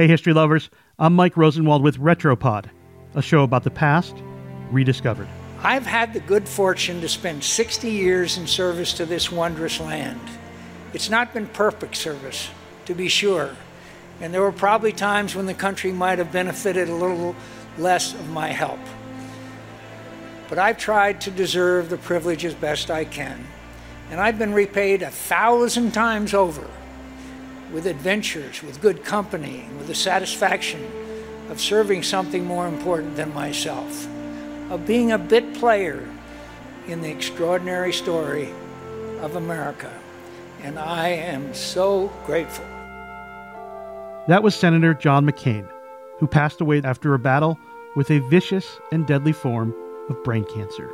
Hey, history lovers, I'm Mike Rosenwald with Retropod, a show about the past rediscovered. I've had the good fortune to spend 60 years in service to this wondrous land. It's not been perfect service, to be sure, and there were probably times when the country might have benefited a little less of my help. But I've tried to deserve the privilege as best I can, and I've been repaid a thousand times over with adventures, with good company, with the satisfaction of serving something more important than myself, of being a bit player in the extraordinary story of America. And I am so grateful. That was Senator John McCain, who passed away after a battle with a vicious and deadly form of brain cancer.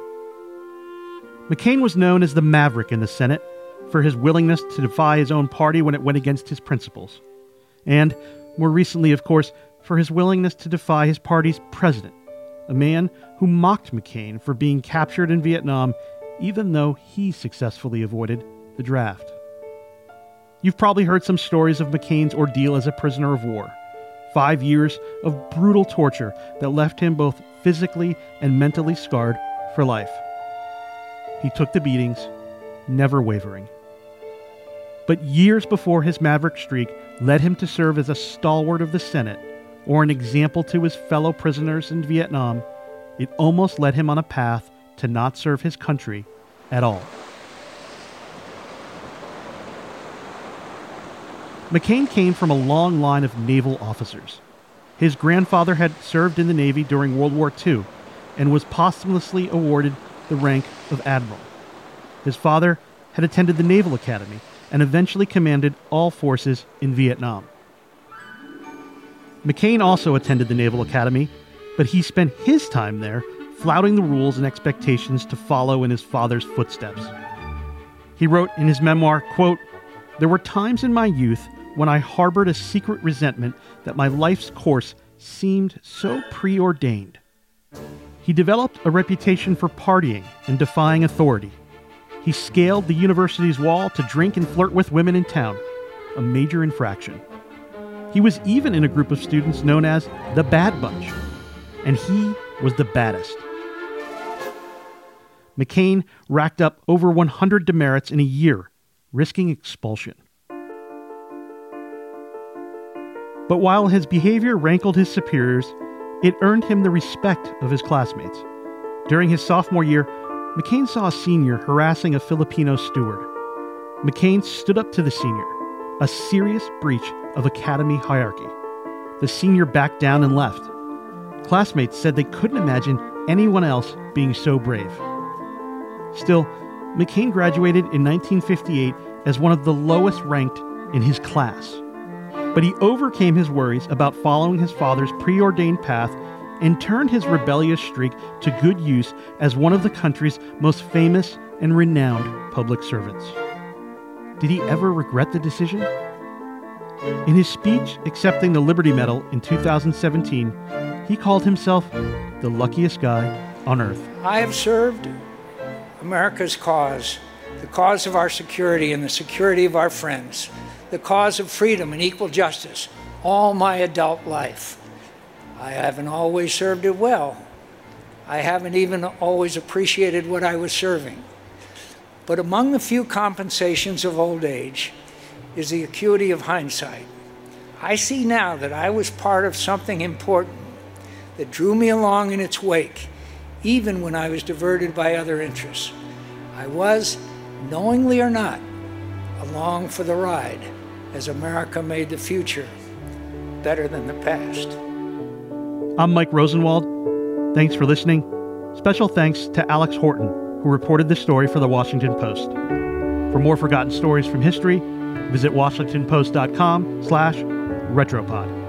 McCain was known as the Maverick in the Senate for his willingness to defy his own party when it went against his principles. And, more recently, of course, for his willingness to defy his party's president, a man who mocked McCain for being captured in Vietnam even though he successfully avoided the draft. You've probably heard some stories of McCain's ordeal as a prisoner of war. Five years of brutal torture that left him both physically and mentally scarred for life. He took the beatings, never wavering but years before his maverick streak led him to serve as a stalwart of the Senate or an example to his fellow prisoners in Vietnam, it almost led him on a path to not serve his country at all. McCain came from a long line of naval officers. His grandfather had served in the Navy during World War II and was posthumously awarded the rank of admiral. His father had attended the Naval Academy and eventually commanded all forces in Vietnam. McCain also attended the Naval Academy, but he spent his time there flouting the rules and expectations to follow in his father's footsteps. He wrote in his memoir, quote, There were times in my youth when I harbored a secret resentment that my life's course seemed so preordained. He developed a reputation for partying and defying authority. He scaled the university's wall to drink and flirt with women in town, a major infraction. He was even in a group of students known as the Bad Bunch, and he was the baddest. McCain racked up over 100 demerits in a year, risking expulsion. But while his behavior rankled his superiors, it earned him the respect of his classmates. During his sophomore year, McCain saw a senior harassing a Filipino steward. McCain stood up to the senior, a serious breach of academy hierarchy. The senior backed down and left. Classmates said they couldn't imagine anyone else being so brave. Still, McCain graduated in 1958 as one of the lowest ranked in his class. But he overcame his worries about following his father's preordained path and turned his rebellious streak to good use as one of the country's most famous and renowned public servants. Did he ever regret the decision? In his speech accepting the Liberty Medal in 2017, he called himself the luckiest guy on earth. I have served America's cause, the cause of our security and the security of our friends, the cause of freedom and equal justice all my adult life. I haven't always served it well. I haven't even always appreciated what I was serving. But among the few compensations of old age is the acuity of hindsight. I see now that I was part of something important that drew me along in its wake, even when I was diverted by other interests. I was, knowingly or not, along for the ride as America made the future better than the past. I'm Mike Rosenwald. Thanks for listening. Special thanks to Alex Horton, who reported this story for the Washington Post. For more forgotten stories from history, visit washingtonpost.com slash retropod.